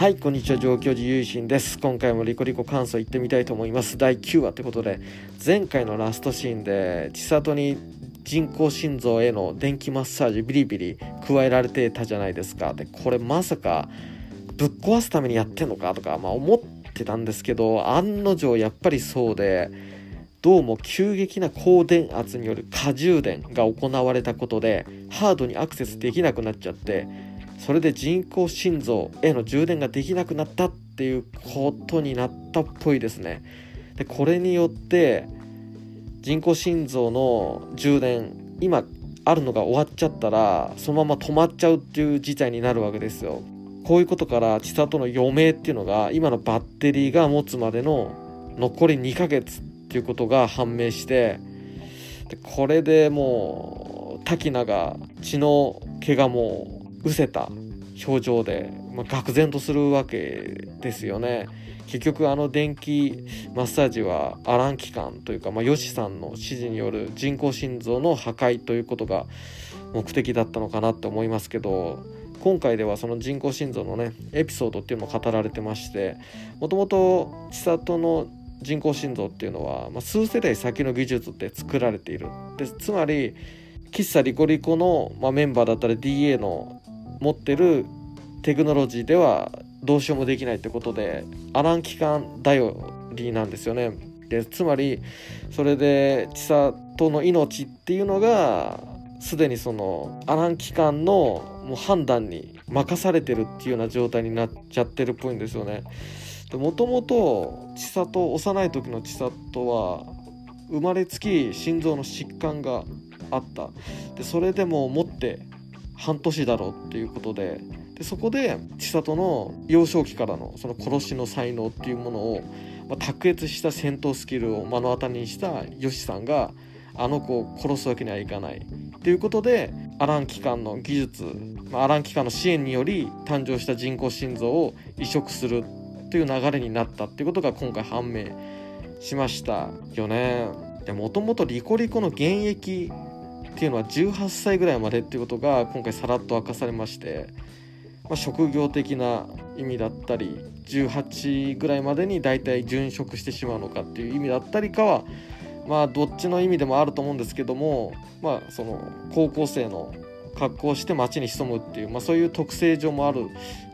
はいこんにちは。上京寺ゆいしんです。今回もリコリコ感想いってみたいと思います。第9話ということで前回のラストシーンで千里に人工心臓への電気マッサージビリビリ加えられてたじゃないですか。でこれまさかぶっ壊すためにやってんのか？とか、まあ、思ってたんですけど案の定やっぱりそうでどうも急激な高電圧による過充電が行われたことでハードにアクセスできなくなっちゃってそれで人工心臓への充電ができなくなったっていうことになったっぽいですね。でこれによって人工心臓の充電今あるのが終わっちゃったらそのまま止まっちゃうっていう事態になるわけですよ。こういうことから千里の余命っていうのが今のバッテリーが持つまでの残り2ヶ月っていうことが判明してでこれでもう滝名が血の怪我も失せた表情で、まあ、愕然とするわけですよね。結局あの電気マッサージはアラン機関というか、まあ、ヨシさんの指示による人工心臓の破壊ということが目的だったのかなって思いますけど今回ではその人工心臓のねエピソードっていうのも語られてましてもともと千里の人工心臓っていうのは、まあ、数世代先の技術で作られているでつまり喫茶リコリコの、まあ、メンバーだったり DA の持ってるテクノロジーではどうしようもできないってことでアラン機関頼りなんですよね。でつまりそれで千里の命っていうのがすでにそのアラン機関のもう判断に任されてるっていうような状態になっちゃってるっぽいんですよね。もともと千里幼い時の千里は生まれつき心臓の疾患があったでそれでも持って半年だろうっていうことででそこで千里の幼少期からのその殺しの才能っていうものを、まあ、卓越した戦闘スキルを目の当たりにしたヨシさんがあの子を殺すわけにはいかないということでアラン機関の技術、まあ、アラン機関の支援により誕生した人工心臓を移植するという流れになったっていうことが今回判明しましたよね。もともとリコリコの現役っていうのは18歳ぐらいまでっていうことが今回さらっと明かされまして、まあ、職業的な意味だったり18ぐらいまでに大体殉職してしまうのかっていう意味だったりかはまあどっちの意味でもあると思うんですけどもまあその高校生の格好して街に潜むっていう、まあ、そういう特性上もある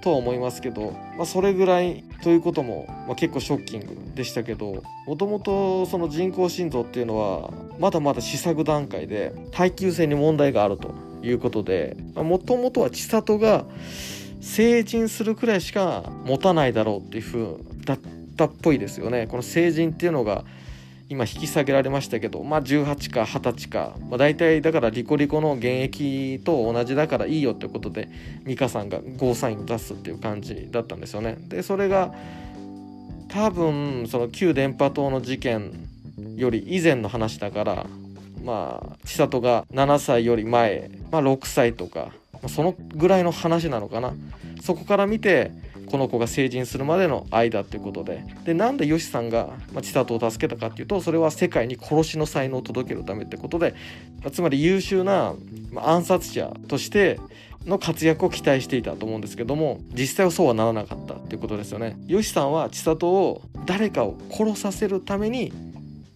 とは思いますけど、まあ、それぐらいということも、まあ、結構ショッキングでしたけどもともとその人工心臓っていうのはまだまだ試作段階で耐久性に問題があるということでもともとは千里が成人するくらいしか持たないだろうっていう風だったっぽいですよね。この成人っていうのが今引き下げられましたけど、まあ、18か20歳か、まあ、大体だからリコリコの現役と同じだからいいよってことで美香さんがゴーサイン出すっていう感じだったんですよね。でそれが多分その旧電波塔の事件より以前の話だからまあ千里が7歳より前、まあ、6歳とか、そのぐらいの話なのかな。そこから見てこの子が成人するまでの間っていうことで。でなんでヨシさんが、まあ、千里を助けたかっていうとそれは世界に殺しの才能を届けるためってことで、まあ、つまり優秀な、まあ、暗殺者としての活躍を期待していたと思うんですけども実際はそうはならなかったっていうことですよね。ヨシさんは千里を誰かを殺させるために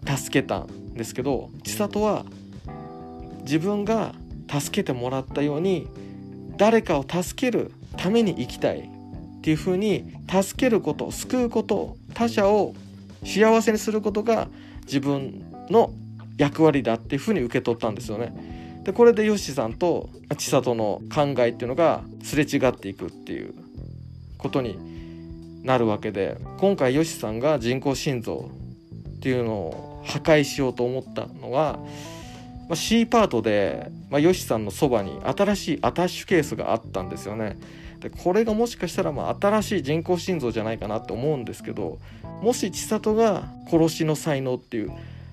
助けたんですけど千里は自分が助けてもらったように誰かを助けるために生きたい。っていうふうに助けること救うこと他者を幸せにすることが自分の役割だっていうふうに受け取ったんですよね。でこれでヨッシーさんと千里の考えっていうのがすれ違っていくっていうことになるわけで今回ヨシさんが人工心臓っていうのを破壊しようと思ったのは、まあ、C パートで、まあ、ヨシさんのそばに新しいアタッシュケースがあったんですよね。でこれがもしかしたらまあ新しい人工心臓じゃないかなって思うんですけどもし千里が殺しの才能っていう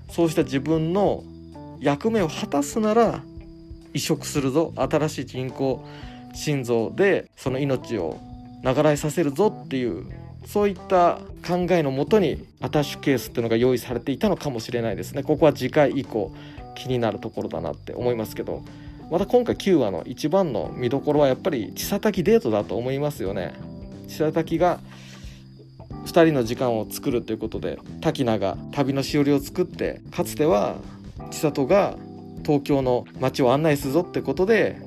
そうした自分の役目を果たすなら移植するぞ新しい人工心臓でその命を流らさせるぞっていうそういった考えのもとにアタッシュケースっていうのが用意されていたのかもしれないですねここは次回以降気になるところだなって思いますけどまた今回9話の一番の見どころはやっぱり千佐滝デートだと思いますよね。千佐滝が2人の時間を作るということで滝名が旅のしおりを作ってかつては千里が東京の街を案内するぞってことで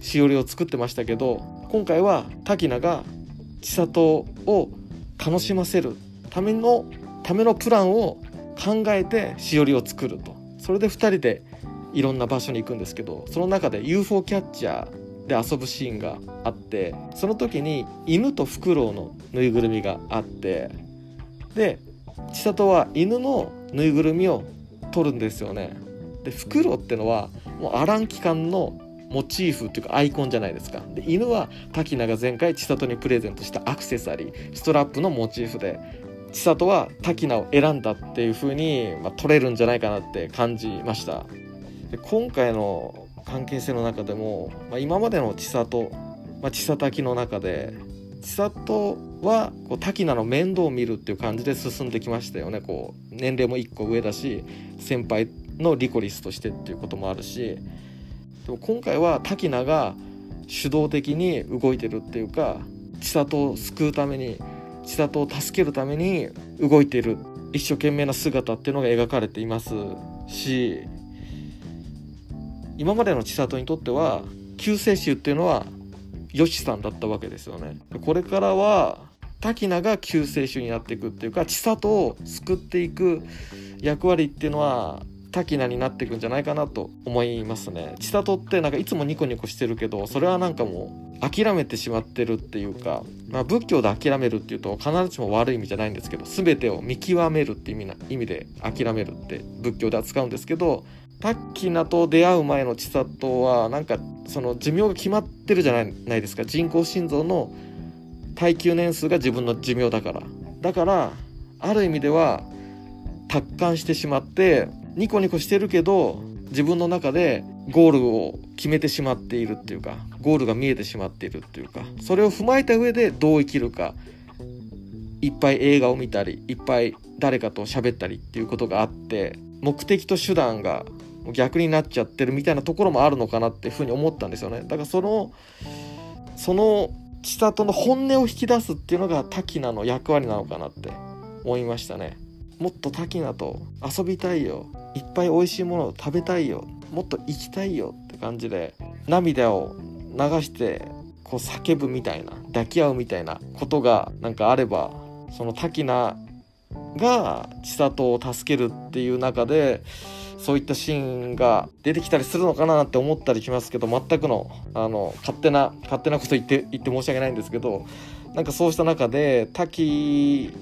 しおりを作ってましたけど今回は滝名が千里を楽しませるためのためのプランを考えてしおりを作ると。それで2人でいろんな場所に行くんですけどその中で UFO キャッチャーで遊ぶシーンがあってその時に犬とフクロウのぬいぐるみがあってで千里は犬のぬいぐるみを取るんですよね。でフクロウってのはもうアラン機関のモチーフっていうかアイコンじゃないですか。で犬は滝名が前回千里にプレゼントしたアクセサリーストラップのモチーフで千里は滝名を選んだっていう風にまあ、取れるんじゃないかなって感じました。で今回の関係性の中でも、まあ、今までの千里、まあ、千里滝の中で千里はこう滝名の面倒を見るっていう感じで進んできましたよね。こう年齢も1個上だし先輩のリコリスとしてっていうこともあるし。でも今回は滝名が主導的に動いてるっていうか千里を救うために千里を助けるために動いている一生懸命な姿っていうのが描かれていますし今までの千里にとっては救世主っていうのはヨシさんだったわけですよね。これからは滝名が救世主になっていくっていうか千里を救っていく役割っていうのは滝名になっていくんじゃないかなと思いますね。千里ってなんかいつもニコニコしてるけどそれはなんかもう諦めてしまってるっていうか、まあ、仏教で諦めるっていうと必ずしも悪い意味じゃないんですけど全てを見極めるって意味な意味で諦めるって仏教では使うんですけどタッキナと出会う前の千里はなんかその寿命が決まってるじゃないないですか人工心臓の耐久年数が自分の寿命だからだからある意味では達観してしまってニコニコしてるけど自分の中でゴールを決めてしまっているっていうかゴールが見えてしまっているっていうかそれを踏まえた上でどう生きるかいっぱい映画を見たりいっぱい誰かと喋ったりっていうことがあって目的と手段が逆になっちゃってるみたいなところもあるのかなっていうふうに思ったんですよね。だからそのその千里の本音を引き出すっていうのが滝名の役割なのかなって思いましたね。もっと滝名と遊びたいよ。いっぱい美味しいものを食べたいよ。もっと行きたいよ。って感じで涙を流してこう叫ぶみたいな抱き合うみたいなことがなんかあればその滝名が千里を助けるっていう中でそういったシーンが出てきたりするのかなって思ったりしますけど全くのあの勝手な勝手なこと言って言って申し訳ないんですけどなんかそうした中で滝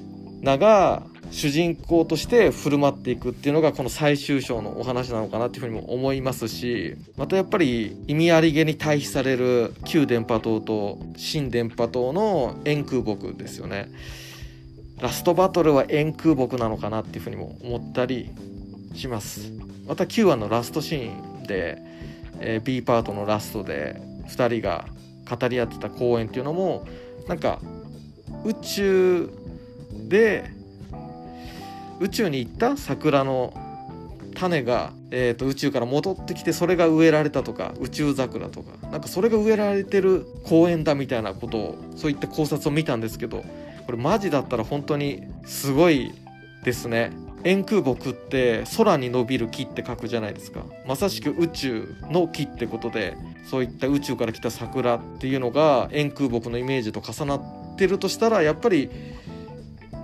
名が主人公として振る舞っていくっていうのがこの最終章のお話なのかなっていうふうにも思いますしまたやっぱり意味ありげに対比される旧電波塔と新電波塔の円空木ですよね。ラストバトルは円空木なのかなっていうふうにも思ったりします。また9話のラストシーンで、えー、B パートのラストで2人が語り合ってた公演っていうのもなんか宇宙で宇宙に行った桜の種が、えーと、宇宙から戻ってきてそれが植えられたとか宇宙桜とか。なんかそれが植えられてる公園だみたいなことをそういった考察を見たんですけどこれマジだったら本当にすごいですね。円空木って空に伸びる木って書くじゃないですか。まさしく宇宙の木ってことでそういった宇宙から来た桜っていうのが円空木のイメージと重なってるとしたらやっぱり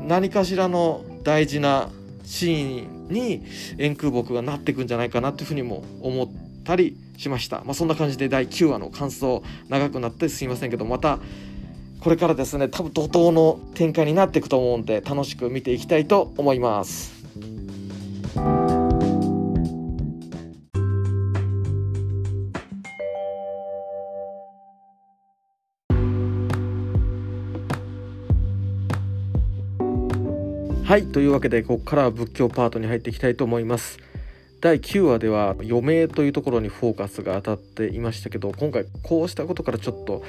何かしらの大事なシーンに円空木がなっていくんじゃないかなっていうふうにも思ったりしました、まあ、そんな感じで第9話の感想長くなってすいませんけどまたこれからですね多分怒涛の展開になっていくと思うんで楽しく見ていきたいと思います。はいというわけでここからは仏教パートに入っていきたいと思います。第9話では余命というところにフォーカスが当たっていましたけど今回こうしたことからちょっと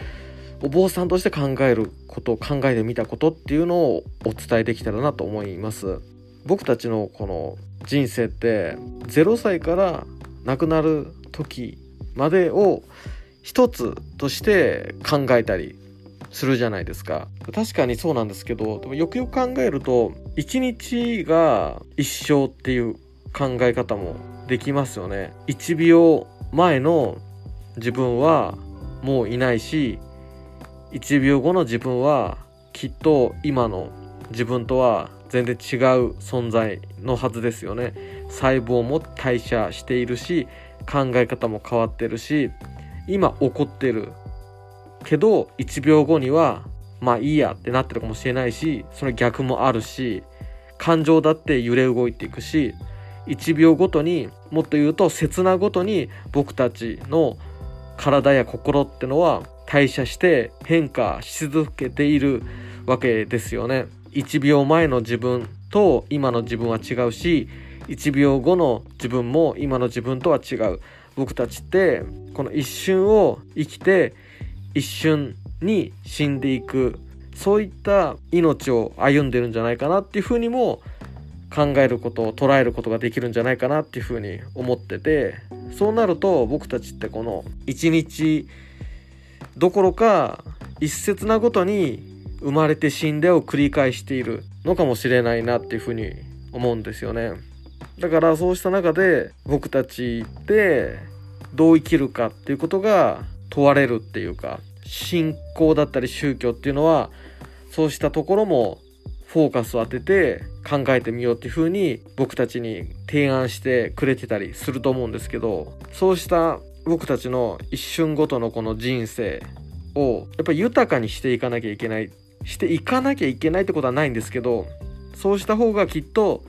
お坊さんとして考えること考えてみたことっていうのをお伝えできたらなと思います。僕たちのこの人生って0歳から亡くなる時までを一つとして考えたりするじゃないですか。確かにそうなんですけどでもよくよく考えると一日が一生っていう考え方もできますよね。1秒前の自分はもういないし1秒後の自分はきっと今の自分とは全然違う存在のはずですよね。細胞も代謝しているし考え方も変わってるし今起こってるけど1秒後にはまあいいやってなってるかもしれないしその逆もあるし感情だって揺れ動いていくし1秒ごとにもっと言うと刹那ごとに僕たちの体や心ってのは代謝して変化し続けているわけですよね。1秒前の自分と今の自分は違うし1秒後の自分も今の自分とは違う。僕たちってこの一瞬を生きて一瞬に死んでいくそういった命を歩んでるんじゃないかなっていうふうにも考えることを捉えることができるんじゃないかなっていうふうに思っててそうなると僕たちってこの一日どころか一刹那ごとに生まれて死んでを繰り返しているのかもしれないなっていうふうに思うんですよね。だからそうした中で僕たちってどう生きるかっていうことが問われるっていうか信仰だったり宗教っていうのはそうしたところもフォーカスを当てて考えてみようっていうふうに僕たちに提案してくれてたりすると思うんですけどそうした僕たちの一瞬ごとのこの人生をやっぱり豊かにしていかなきゃいけないしていかなきゃいけないってことはないんですけどそうした方がきっと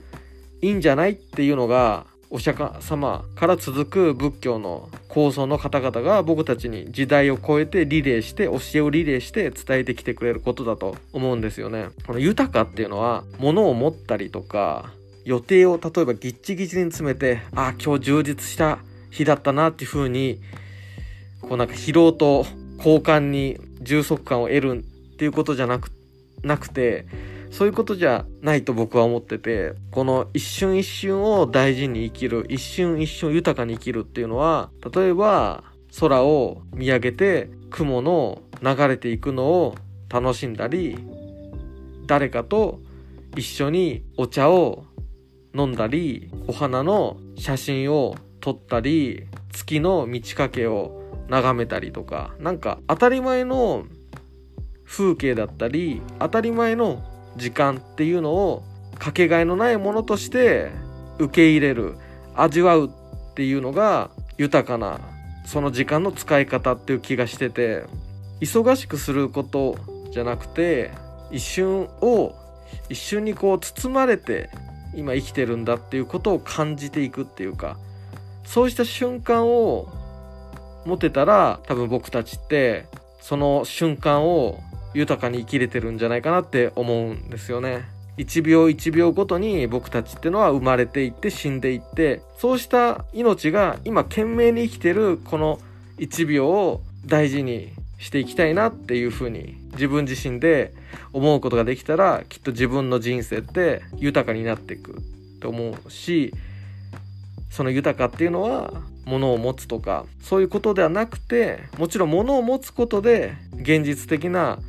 いいんじゃないっていうのがお釈迦様から続く仏教の構想の方々が僕たちに時代を超えてリレーして教えをリレーして伝えてきてくれることだと思うんですよね。この豊かっていうのは物を持ったりとか予定を例えばギッチギチに詰めてあ今日充実した日だったなっていう風にこうなんか疲労と交換に充足感を得るっていうことじゃなくなくてそういうことじゃないと僕は思ってて、この一瞬一瞬を大事に生きる、一瞬一瞬豊かに生きるっていうのは、例えば空を見上げて雲の流れていくのを楽しんだり、誰かと一緒にお茶を飲んだり、お花の写真を撮ったり、月の満ち欠けを眺めたりとか、なんか当たり前の風景だったり、当たり前の時間っていうのをかけがえのないものとして受け入れる味わうっていうのが豊かなその時間の使い方っていう気がしてて忙しくすることじゃなくて一瞬を一瞬にこう包まれて今生きてるんだっていうことを感じていくっていうかそうした瞬間を持てたら多分僕たちってその瞬間を豊かに生きれてるんじゃないかなって思うんですよね。1秒1秒ごとに僕たちってのは生まれていって死んでいってそうした命が今懸命に生きてるこの1秒を大事にしていきたいなっていうふうに自分自身で思うことができたらきっと自分の人生って豊かになっていくと思うしその豊かっていうのは物を持つとかそういうことではなくてもちろん物を持つことで現実的な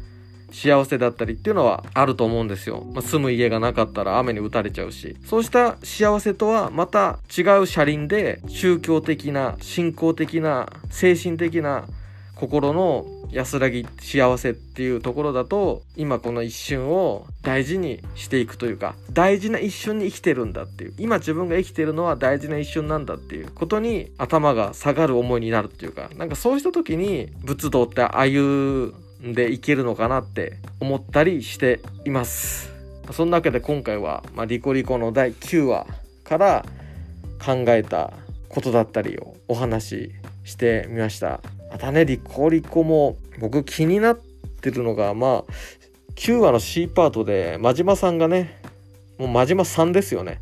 幸せだったりっていうのはあると思うんですよ。まあ、住む家がなかったら雨に打たれちゃうし。そうした幸せとはまた違う車輪で宗教的な、信仰的な、精神的な心の安らぎ幸せっていうところだと今この一瞬を大事にしていくというか大事な一瞬に生きてるんだっていう今自分が生きてるのは大事な一瞬なんだっていうことに頭が下がる思いになるっていうかなんかそうした時に仏道ってああいうでいけるのかなって思ったりしています。そんなわけで今回は、まあ、リコリコの第9話から考えたことだったりをお話ししてみました。またねリコリコも僕気になってるのがまあ9話の C パートで真島さんがねもう真島さんですよね。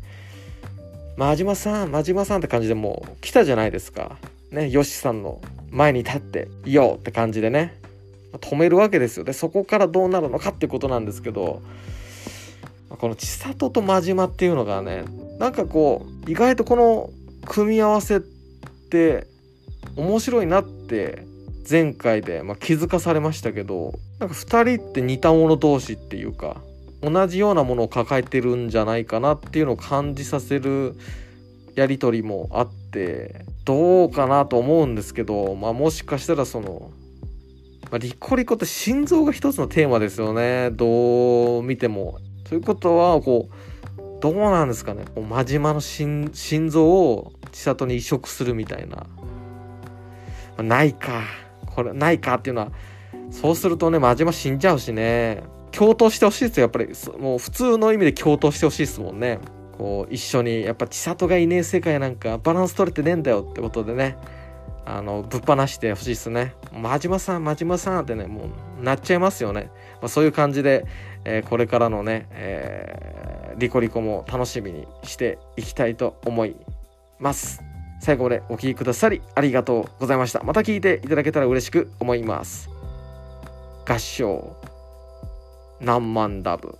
真島さん真島さんって感じでもう来たじゃないですか。ねよしさんの前に立って「いいよ」って感じでね。止めるわけですよ。でそこからどうなるのかっていうことなんですけどこの千里と真島っていうのがねなんかこう意外とこの組み合わせって面白いなって前回で、まあ、気づかされましたけどなんか2人って似た者同士っていうか同じようなものを抱えてるんじゃないかなっていうのを感じさせるやり取りもあってどうかなと思うんですけど、まあ、もしかしたらその、まあ、リコリコって心臓が一つのテーマですよね。どう見ても。ということはこうどうなんですかね。こう真島の心臓を千里に移植するみたいな、まあ、ないか。これないかっていうのはそうするとね真島死んじゃうしね。共闘してほしいですよ。やっぱりもう普通の意味で共闘してほしいですもんね。こう一緒にやっぱ千里がいねえ世界なんかバランス取れてねえんだよってことでね。あのぶっ放してほしいですね。真島さん真島さんってねもうなっちゃいますよね、まあ、そういう感じで、えー、これからのね、えー、リコリコも楽しみにしていきたいと思います。最後までお聴きくださりありがとうございました。また聞いていただけたら嬉しく思います。合唱。何万ダブ。